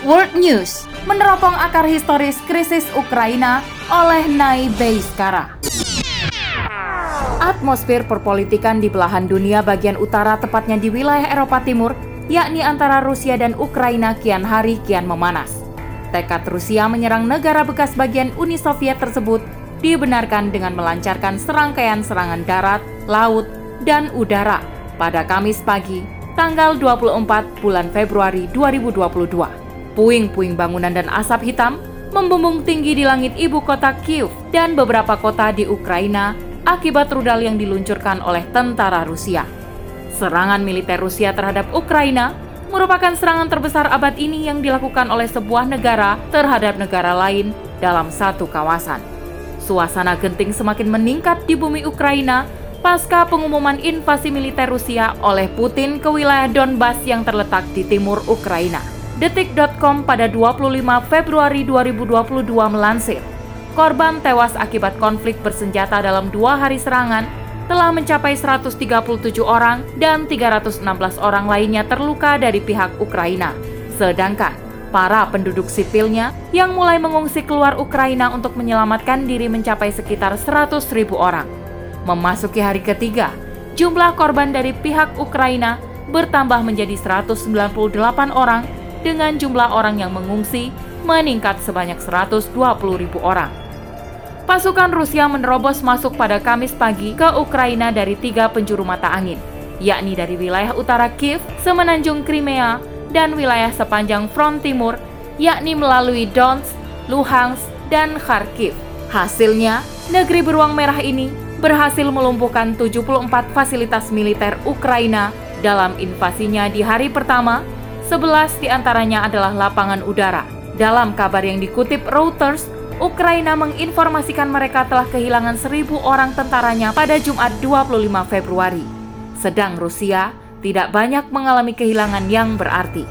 World News meneropong akar historis krisis Ukraina oleh Nai Beiskara. Atmosfer perpolitikan di belahan dunia bagian utara tepatnya di wilayah Eropa Timur, yakni antara Rusia dan Ukraina kian hari kian memanas. Tekad Rusia menyerang negara bekas bagian Uni Soviet tersebut dibenarkan dengan melancarkan serangkaian serangan darat, laut, dan udara pada Kamis pagi, tanggal 24 bulan Februari 2022. Puing-puing bangunan dan asap hitam membumbung tinggi di langit ibu kota Kiev dan beberapa kota di Ukraina akibat rudal yang diluncurkan oleh tentara Rusia. Serangan militer Rusia terhadap Ukraina merupakan serangan terbesar abad ini yang dilakukan oleh sebuah negara terhadap negara lain dalam satu kawasan. Suasana genting semakin meningkat di bumi Ukraina pasca pengumuman invasi militer Rusia oleh Putin ke wilayah Donbas yang terletak di timur Ukraina. Detik.com pada 25 Februari 2022 melansir, korban tewas akibat konflik bersenjata dalam dua hari serangan telah mencapai 137 orang dan 316 orang lainnya terluka dari pihak Ukraina. Sedangkan para penduduk sipilnya yang mulai mengungsi keluar Ukraina untuk menyelamatkan diri mencapai sekitar 100 ribu orang. Memasuki hari ketiga, jumlah korban dari pihak Ukraina bertambah menjadi 198 orang dengan jumlah orang yang mengungsi meningkat sebanyak 120 ribu orang. Pasukan Rusia menerobos masuk pada Kamis pagi ke Ukraina dari tiga penjuru mata angin, yakni dari wilayah utara Kiev, semenanjung Crimea, dan wilayah sepanjang front timur, yakni melalui Donetsk, Luhansk, dan Kharkiv. Hasilnya, negeri beruang merah ini berhasil melumpuhkan 74 fasilitas militer Ukraina dalam invasinya di hari pertama, 11 di antaranya adalah lapangan udara. Dalam kabar yang dikutip Reuters, Ukraina menginformasikan mereka telah kehilangan seribu orang tentaranya pada Jumat 25 Februari. Sedang Rusia tidak banyak mengalami kehilangan yang berarti.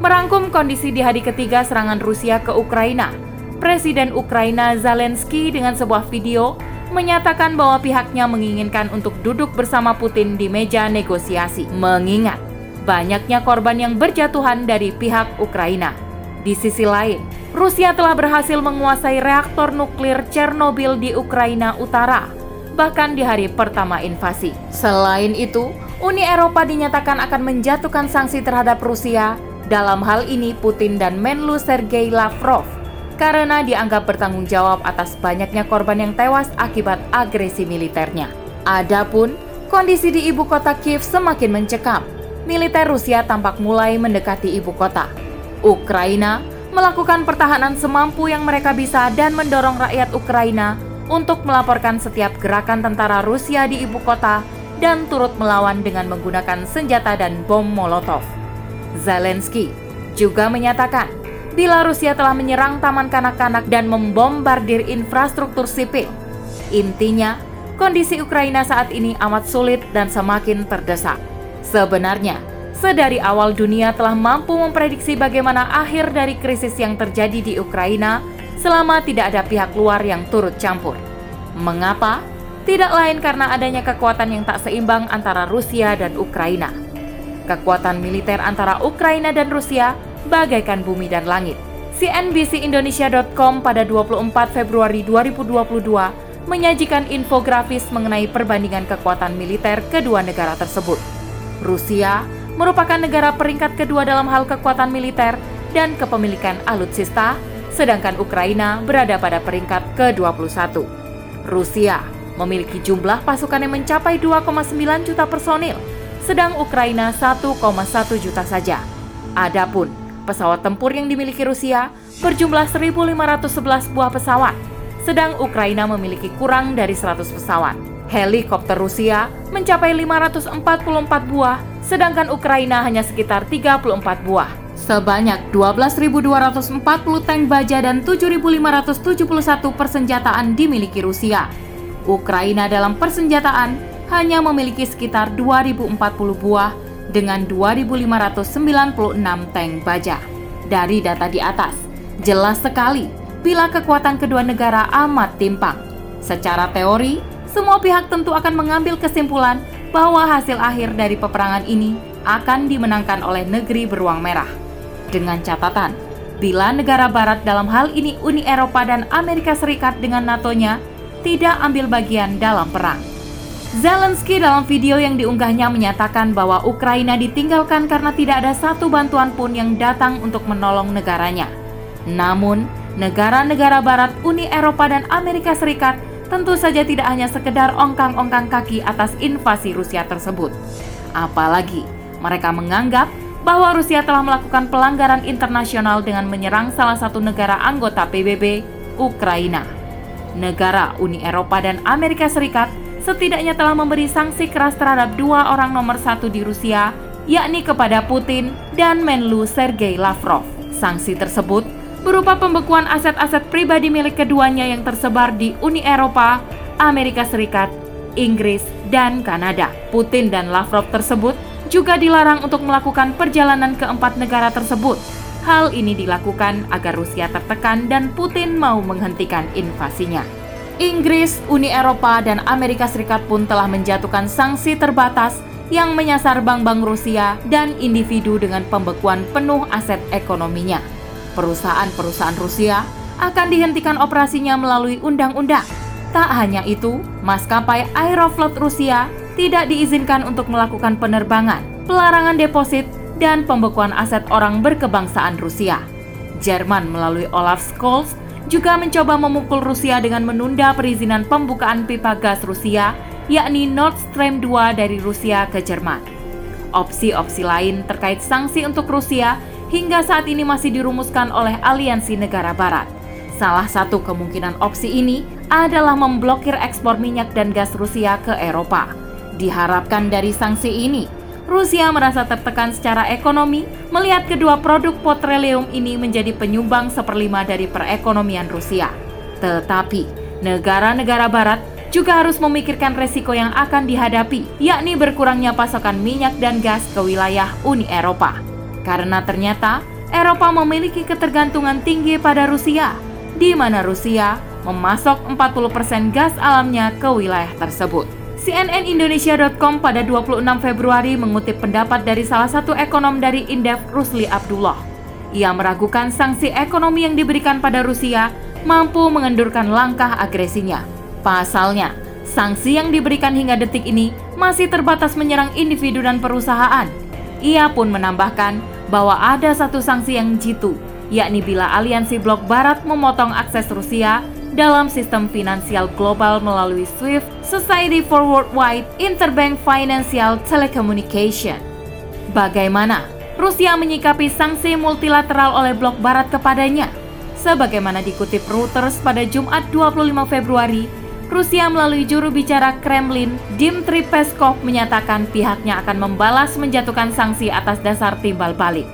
Merangkum kondisi di hari ketiga serangan Rusia ke Ukraina, Presiden Ukraina Zelensky dengan sebuah video menyatakan bahwa pihaknya menginginkan untuk duduk bersama Putin di meja negosiasi, mengingat banyaknya korban yang berjatuhan dari pihak Ukraina. Di sisi lain, Rusia telah berhasil menguasai reaktor nuklir Chernobyl di Ukraina Utara, bahkan di hari pertama invasi. Selain itu, Uni Eropa dinyatakan akan menjatuhkan sanksi terhadap Rusia, dalam hal ini Putin dan Menlu Sergei Lavrov, karena dianggap bertanggung jawab atas banyaknya korban yang tewas akibat agresi militernya. Adapun, kondisi di ibu kota Kiev semakin mencekam. Militer Rusia tampak mulai mendekati ibu kota. Ukraina melakukan pertahanan semampu yang mereka bisa dan mendorong rakyat Ukraina untuk melaporkan setiap gerakan tentara Rusia di ibu kota dan turut melawan dengan menggunakan senjata dan bom Molotov. Zelensky juga menyatakan bila Rusia telah menyerang taman kanak-kanak dan membombardir infrastruktur sipil. Intinya, kondisi Ukraina saat ini amat sulit dan semakin terdesak. Sebenarnya, sedari awal dunia telah mampu memprediksi bagaimana akhir dari krisis yang terjadi di Ukraina selama tidak ada pihak luar yang turut campur. Mengapa? tidak lain karena adanya kekuatan yang tak seimbang antara Rusia dan Ukraina. Kekuatan militer antara Ukraina dan Rusia bagaikan bumi dan langit. CNBC-Indonesia.com pada 24 Februari 2022 menyajikan infografis mengenai perbandingan kekuatan militer kedua negara tersebut. Rusia merupakan negara peringkat kedua dalam hal kekuatan militer dan kepemilikan alutsista, sedangkan Ukraina berada pada peringkat ke-21. Rusia memiliki jumlah pasukan yang mencapai 2,9 juta personil, sedang Ukraina 1,1 juta saja. Adapun pesawat tempur yang dimiliki Rusia berjumlah 1.511 buah pesawat, sedang Ukraina memiliki kurang dari 100 pesawat. Helikopter Rusia mencapai 544 buah, sedangkan Ukraina hanya sekitar 34 buah. Sebanyak 12.240 tank baja dan 7.571 persenjataan dimiliki Rusia. Ukraina dalam persenjataan hanya memiliki sekitar 2040 buah dengan 2596 tank baja. Dari data di atas, jelas sekali bila kekuatan kedua negara amat timpang. Secara teori, semua pihak tentu akan mengambil kesimpulan bahwa hasil akhir dari peperangan ini akan dimenangkan oleh negeri beruang merah. Dengan catatan, bila negara barat dalam hal ini Uni Eropa dan Amerika Serikat dengan NATO-nya tidak ambil bagian dalam perang. Zelensky dalam video yang diunggahnya menyatakan bahwa Ukraina ditinggalkan karena tidak ada satu bantuan pun yang datang untuk menolong negaranya. Namun, negara-negara barat Uni Eropa dan Amerika Serikat tentu saja tidak hanya sekedar ongkang-ongkang kaki atas invasi Rusia tersebut. Apalagi, mereka menganggap bahwa Rusia telah melakukan pelanggaran internasional dengan menyerang salah satu negara anggota PBB, Ukraina. Negara Uni Eropa dan Amerika Serikat setidaknya telah memberi sanksi keras terhadap dua orang nomor satu di Rusia, yakni kepada Putin dan Menlu Sergei Lavrov. Sanksi tersebut berupa pembekuan aset-aset pribadi milik keduanya yang tersebar di Uni Eropa, Amerika Serikat, Inggris, dan Kanada. Putin dan Lavrov tersebut juga dilarang untuk melakukan perjalanan ke empat negara tersebut. Hal ini dilakukan agar Rusia tertekan dan Putin mau menghentikan invasinya. Inggris, Uni Eropa, dan Amerika Serikat pun telah menjatuhkan sanksi terbatas yang menyasar bank-bank Rusia dan individu dengan pembekuan penuh aset ekonominya. Perusahaan-perusahaan Rusia akan dihentikan operasinya melalui undang-undang. Tak hanya itu, maskapai Aeroflot Rusia tidak diizinkan untuk melakukan penerbangan, pelarangan deposit, dan pembekuan aset orang berkebangsaan Rusia. Jerman melalui Olaf Scholz juga mencoba memukul Rusia dengan menunda perizinan pembukaan pipa gas Rusia, yakni Nord Stream 2 dari Rusia ke Jerman. Opsi-opsi lain terkait sanksi untuk Rusia hingga saat ini masih dirumuskan oleh aliansi negara barat. Salah satu kemungkinan opsi ini adalah memblokir ekspor minyak dan gas Rusia ke Eropa. Diharapkan dari sanksi ini, Rusia merasa tertekan secara ekonomi melihat kedua produk petroleum ini menjadi penyumbang seperlima dari perekonomian Rusia. Tetapi, negara-negara barat juga harus memikirkan resiko yang akan dihadapi, yakni berkurangnya pasokan minyak dan gas ke wilayah Uni Eropa. Karena ternyata Eropa memiliki ketergantungan tinggi pada Rusia, di mana Rusia memasok 40% gas alamnya ke wilayah tersebut. CNNIndonesia.com pada 26 Februari mengutip pendapat dari salah satu ekonom dari Indef Rusli Abdullah. Ia meragukan sanksi ekonomi yang diberikan pada Rusia mampu mengendurkan langkah agresinya. Pasalnya, sanksi yang diberikan hingga detik ini masih terbatas menyerang individu dan perusahaan. Ia pun menambahkan bahwa ada satu sanksi yang jitu, yakni bila aliansi blok barat memotong akses Rusia dalam sistem finansial global melalui SWIFT, Society for Worldwide Interbank Financial Telecommunication. Bagaimana Rusia menyikapi sanksi multilateral oleh blok barat kepadanya? Sebagaimana dikutip Reuters pada Jumat 25 Februari, Rusia melalui juru bicara Kremlin, Dmitry Peskov menyatakan pihaknya akan membalas menjatuhkan sanksi atas dasar timbal balik.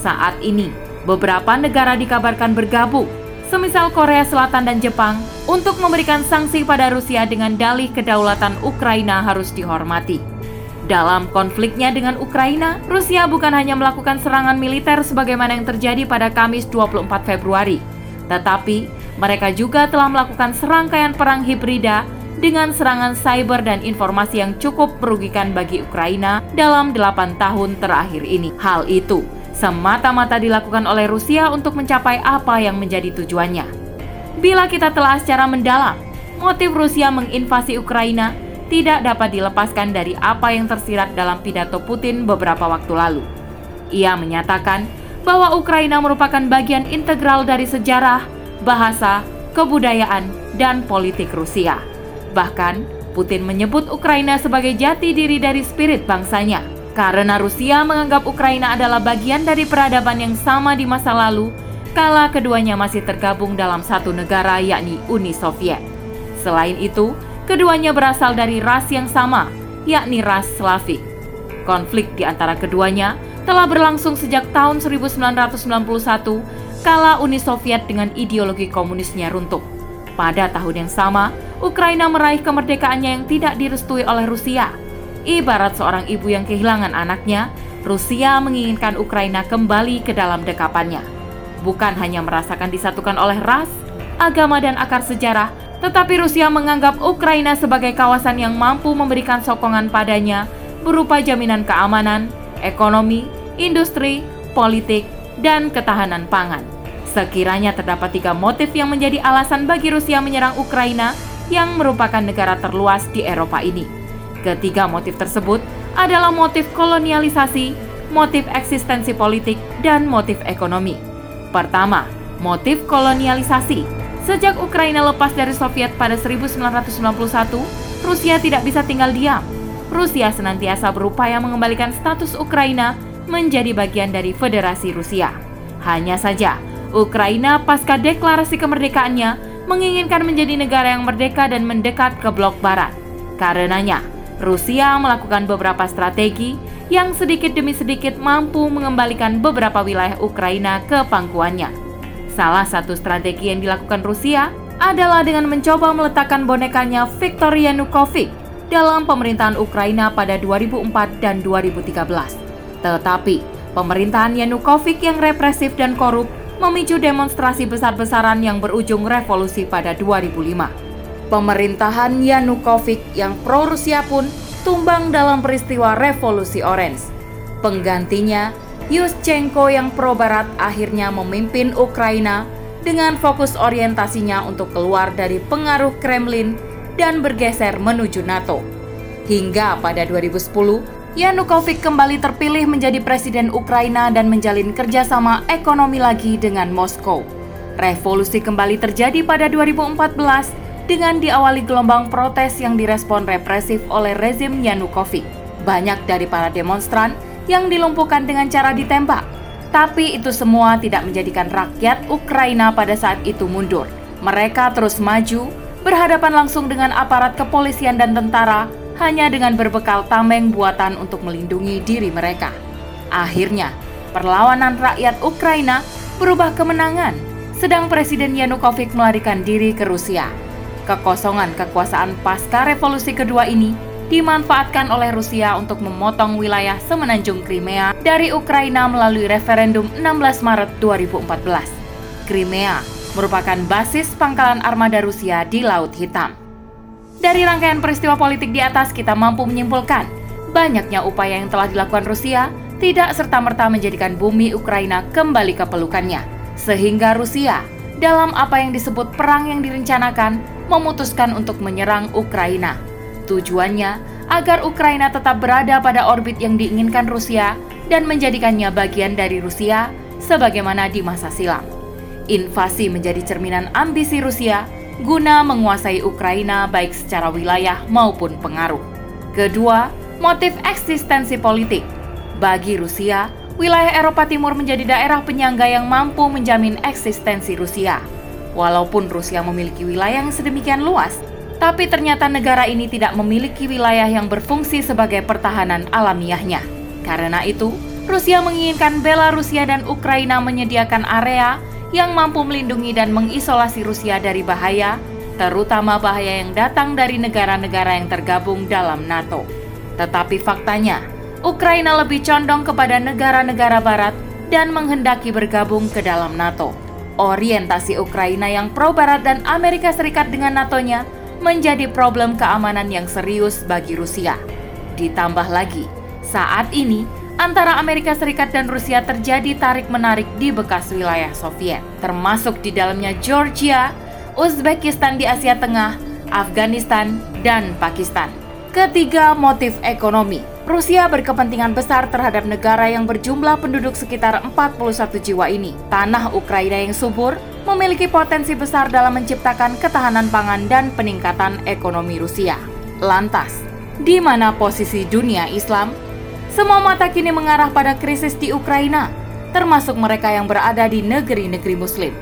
Saat ini, beberapa negara dikabarkan bergabung semisal Korea Selatan dan Jepang, untuk memberikan sanksi pada Rusia dengan dalih kedaulatan Ukraina harus dihormati. Dalam konfliknya dengan Ukraina, Rusia bukan hanya melakukan serangan militer sebagaimana yang terjadi pada Kamis 24 Februari, tetapi mereka juga telah melakukan serangkaian perang hibrida dengan serangan cyber dan informasi yang cukup merugikan bagi Ukraina dalam 8 tahun terakhir ini. Hal itu semata-mata dilakukan oleh Rusia untuk mencapai apa yang menjadi tujuannya. Bila kita telah secara mendalam, motif Rusia menginvasi Ukraina tidak dapat dilepaskan dari apa yang tersirat dalam pidato Putin beberapa waktu lalu. Ia menyatakan bahwa Ukraina merupakan bagian integral dari sejarah, bahasa, kebudayaan, dan politik Rusia. Bahkan, Putin menyebut Ukraina sebagai jati diri dari spirit bangsanya. Karena Rusia menganggap Ukraina adalah bagian dari peradaban yang sama di masa lalu, kala keduanya masih tergabung dalam satu negara yakni Uni Soviet. Selain itu, keduanya berasal dari ras yang sama, yakni ras Slavik. Konflik di antara keduanya telah berlangsung sejak tahun 1991 kala Uni Soviet dengan ideologi komunisnya runtuh. Pada tahun yang sama, Ukraina meraih kemerdekaannya yang tidak direstui oleh Rusia Ibarat seorang ibu yang kehilangan anaknya, Rusia menginginkan Ukraina kembali ke dalam dekapannya. Bukan hanya merasakan disatukan oleh ras, agama, dan akar sejarah, tetapi Rusia menganggap Ukraina sebagai kawasan yang mampu memberikan sokongan padanya berupa jaminan keamanan, ekonomi, industri, politik, dan ketahanan pangan. Sekiranya terdapat tiga motif yang menjadi alasan bagi Rusia menyerang Ukraina yang merupakan negara terluas di Eropa ini. Ketiga motif tersebut adalah motif kolonialisasi, motif eksistensi politik, dan motif ekonomi. Pertama, motif kolonialisasi. Sejak Ukraina lepas dari Soviet pada 1991, Rusia tidak bisa tinggal diam. Rusia senantiasa berupaya mengembalikan status Ukraina menjadi bagian dari Federasi Rusia. Hanya saja, Ukraina pasca deklarasi kemerdekaannya menginginkan menjadi negara yang merdeka dan mendekat ke blok barat. Karenanya, Rusia melakukan beberapa strategi yang sedikit demi sedikit mampu mengembalikan beberapa wilayah Ukraina ke pangkuannya. Salah satu strategi yang dilakukan Rusia adalah dengan mencoba meletakkan bonekanya Viktor Yanukovych dalam pemerintahan Ukraina pada 2004 dan 2013. Tetapi, pemerintahan Yanukovych yang represif dan korup memicu demonstrasi besar-besaran yang berujung revolusi pada 2005. Pemerintahan Yanukovych yang pro-Rusia pun tumbang dalam peristiwa Revolusi Orange. Penggantinya, Yushchenko yang pro-barat akhirnya memimpin Ukraina dengan fokus orientasinya untuk keluar dari pengaruh Kremlin dan bergeser menuju NATO. Hingga pada 2010, Yanukovych kembali terpilih menjadi presiden Ukraina dan menjalin kerjasama ekonomi lagi dengan Moskow. Revolusi kembali terjadi pada 2014 dengan diawali gelombang protes yang direspon represif oleh rezim Yanukovych. Banyak dari para demonstran yang dilumpuhkan dengan cara ditembak. Tapi itu semua tidak menjadikan rakyat Ukraina pada saat itu mundur. Mereka terus maju, berhadapan langsung dengan aparat kepolisian dan tentara hanya dengan berbekal tameng buatan untuk melindungi diri mereka. Akhirnya, perlawanan rakyat Ukraina berubah kemenangan, sedang Presiden Yanukovych melarikan diri ke Rusia. Kekosongan kekuasaan pasca revolusi kedua ini dimanfaatkan oleh Rusia untuk memotong wilayah semenanjung Crimea dari Ukraina melalui referendum 16 Maret 2014. Crimea merupakan basis pangkalan armada Rusia di Laut Hitam. Dari rangkaian peristiwa politik di atas, kita mampu menyimpulkan banyaknya upaya yang telah dilakukan Rusia tidak serta-merta menjadikan bumi Ukraina kembali ke pelukannya. Sehingga Rusia, dalam apa yang disebut perang yang direncanakan, memutuskan untuk menyerang Ukraina. Tujuannya agar Ukraina tetap berada pada orbit yang diinginkan Rusia dan menjadikannya bagian dari Rusia sebagaimana di masa silam. Invasi menjadi cerminan ambisi Rusia guna menguasai Ukraina baik secara wilayah maupun pengaruh. Kedua, motif eksistensi politik. Bagi Rusia, wilayah Eropa Timur menjadi daerah penyangga yang mampu menjamin eksistensi Rusia. Walaupun Rusia memiliki wilayah yang sedemikian luas, tapi ternyata negara ini tidak memiliki wilayah yang berfungsi sebagai pertahanan alamiahnya. Karena itu, Rusia menginginkan Belarusia dan Ukraina menyediakan area yang mampu melindungi dan mengisolasi Rusia dari bahaya, terutama bahaya yang datang dari negara-negara yang tergabung dalam NATO. Tetapi faktanya, Ukraina lebih condong kepada negara-negara barat dan menghendaki bergabung ke dalam NATO. Orientasi Ukraina yang pro-barat dan Amerika Serikat dengan NATO-nya menjadi problem keamanan yang serius bagi Rusia. Ditambah lagi, saat ini antara Amerika Serikat dan Rusia terjadi tarik-menarik di bekas wilayah Soviet, termasuk di dalamnya Georgia, Uzbekistan di Asia Tengah, Afghanistan, dan Pakistan. Ketiga, motif ekonomi. Rusia berkepentingan besar terhadap negara yang berjumlah penduduk sekitar 41 jiwa ini. Tanah Ukraina yang subur memiliki potensi besar dalam menciptakan ketahanan pangan dan peningkatan ekonomi Rusia. Lantas, di mana posisi dunia Islam semua mata kini mengarah pada krisis di Ukraina, termasuk mereka yang berada di negeri-negeri Muslim.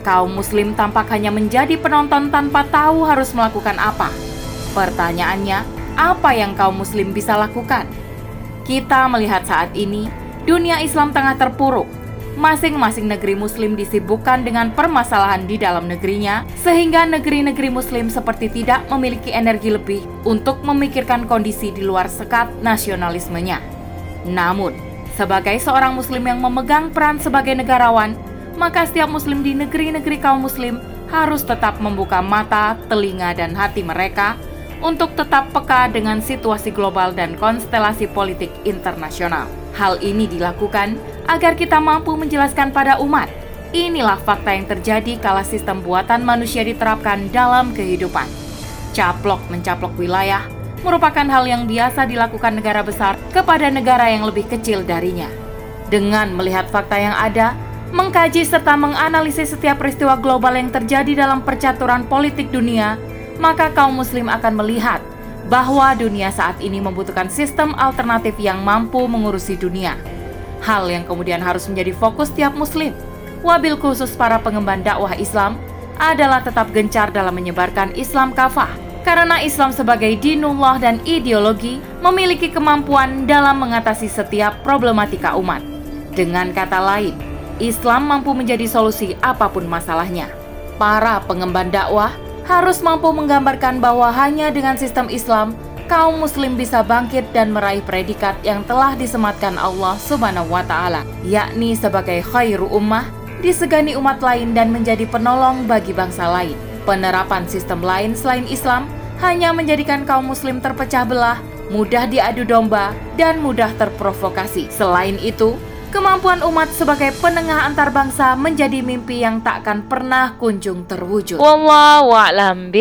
Kaum Muslim tampak hanya menjadi penonton tanpa tahu harus melakukan apa. Pertanyaannya, apa yang kaum Muslim bisa lakukan? Kita melihat saat ini, dunia Islam tengah terpuruk. Masing-masing negeri Muslim disibukkan dengan permasalahan di dalam negerinya, sehingga negeri-negeri Muslim seperti tidak memiliki energi lebih untuk memikirkan kondisi di luar sekat nasionalismenya. Namun, sebagai seorang muslim yang memegang peran sebagai negarawan, maka setiap muslim di negeri-negeri kaum muslim harus tetap membuka mata, telinga, dan hati mereka untuk tetap peka dengan situasi global dan konstelasi politik internasional. Hal ini dilakukan agar kita mampu menjelaskan pada umat. Inilah fakta yang terjadi kala sistem buatan manusia diterapkan dalam kehidupan. Caplok mencaplok wilayah merupakan hal yang biasa dilakukan negara besar kepada negara yang lebih kecil darinya. Dengan melihat fakta yang ada, mengkaji serta menganalisis setiap peristiwa global yang terjadi dalam percaturan politik dunia, maka kaum muslim akan melihat bahwa dunia saat ini membutuhkan sistem alternatif yang mampu mengurusi dunia. Hal yang kemudian harus menjadi fokus tiap muslim, wabil khusus para pengemban dakwah Islam, adalah tetap gencar dalam menyebarkan Islam kafah. Karena Islam sebagai dinullah dan ideologi memiliki kemampuan dalam mengatasi setiap problematika umat. Dengan kata lain, Islam mampu menjadi solusi apa pun masalahnya. Para pengemban dakwah harus mampu menggambarkan bahwa hanya dengan sistem Islam, kaum muslim bisa bangkit dan meraih predikat yang telah disematkan Allah Subhanahu wa taala, yakni sebagai khairu ummah, disegani umat lain dan menjadi penolong bagi bangsa lain. Penerapan sistem lain selain Islam hanya menjadikan kaum muslim terpecah belah, mudah diadu domba, dan mudah terprovokasi. Selain itu, Kemampuan umat sebagai penengah antar bangsa menjadi mimpi yang tak akan pernah kunjung terwujud. Wallahu a'lam.